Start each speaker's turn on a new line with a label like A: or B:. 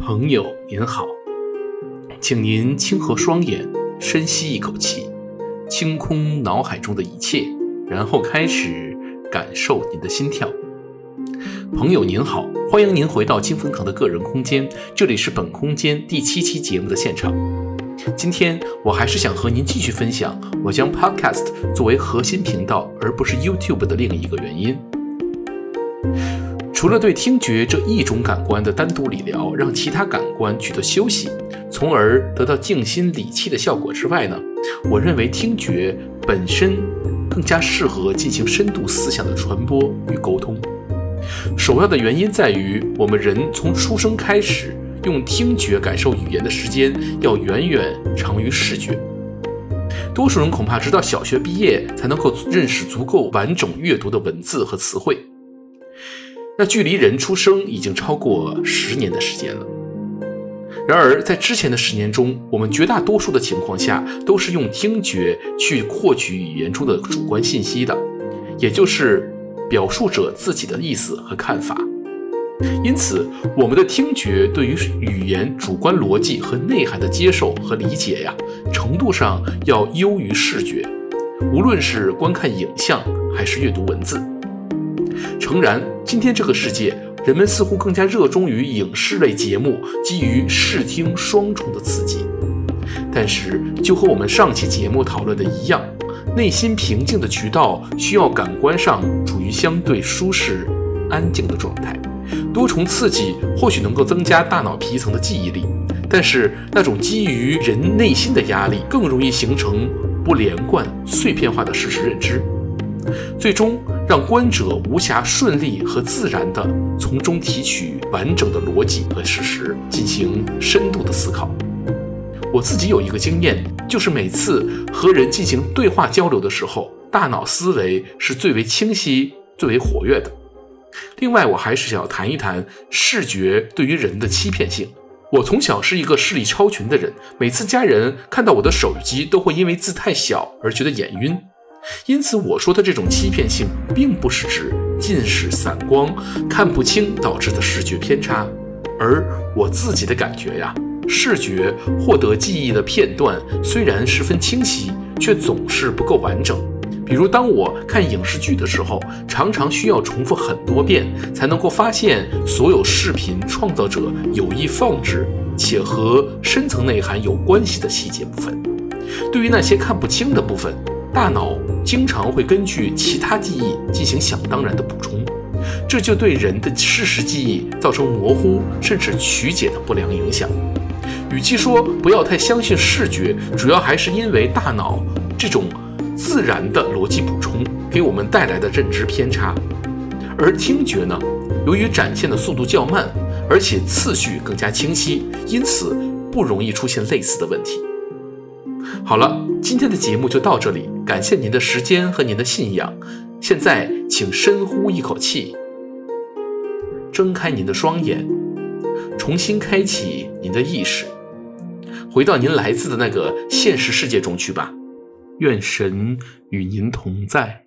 A: 朋友您好，请您轻合双眼，深吸一口气，清空脑海中的一切，然后开始感受您的心跳。朋友您好，欢迎您回到金风堂的个人空间，这里是本空间第七期节目的现场。今天我还是想和您继续分享我将 Podcast 作为核心频道，而不是 YouTube 的另一个原因。除了对听觉这一种感官的单独理疗，让其他感官取得休息，从而得到静心理气的效果之外呢，我认为听觉本身更加适合进行深度思想的传播与沟通。首要的原因在于，我们人从出生开始，用听觉感受语言的时间要远远长于视觉。多数人恐怕直到小学毕业才能够认识足够完整阅读的文字和词汇。那距离人出生已经超过十年的时间了。然而，在之前的十年中，我们绝大多数的情况下都是用听觉去获取语言中的主观信息的，也就是表述者自己的意思和看法。因此，我们的听觉对于语言主观逻辑和内涵的接受和理解呀，程度上要优于视觉，无论是观看影像还是阅读文字。诚然，今天这个世界，人们似乎更加热衷于影视类节目，基于视听双重的刺激。但是，就和我们上期节目讨论的一样，内心平静的渠道需要感官上处于相对舒适、安静的状态。多重刺激或许能够增加大脑皮层的记忆力，但是那种基于人内心的压力更容易形成不连贯、碎片化的事实认知，最终让观者无暇顺利和自然地从中提取完整的逻辑和事实，进行深度的思考。我自己有一个经验，就是每次和人进行对话交流的时候，大脑思维是最为清晰、最为活跃的。另外，我还是想谈一谈视觉对于人的欺骗性。我从小是一个视力超群的人，每次家人看到我的手机，都会因为字太小而觉得眼晕。因此，我说的这种欺骗性，并不是指近视、散光、看不清导致的视觉偏差，而我自己的感觉呀，视觉获得记忆的片段虽然十分清晰，却总是不够完整。比如，当我看影视剧的时候，常常需要重复很多遍，才能够发现所有视频创造者有意放置且和深层内涵有关系的细节部分。对于那些看不清的部分，大脑经常会根据其他记忆进行想当然的补充，这就对人的事实记忆造成模糊甚至曲解的不良影响。与其说不要太相信视觉，主要还是因为大脑这种。自然的逻辑补充给我们带来的认知偏差，而听觉呢，由于展现的速度较慢，而且次序更加清晰，因此不容易出现类似的问题。好了，今天的节目就到这里，感谢您的时间和您的信仰。现在，请深呼一口气，睁开您的双眼，重新开启您的意识，回到您来自的那个现实世界中去吧。愿神与您同在。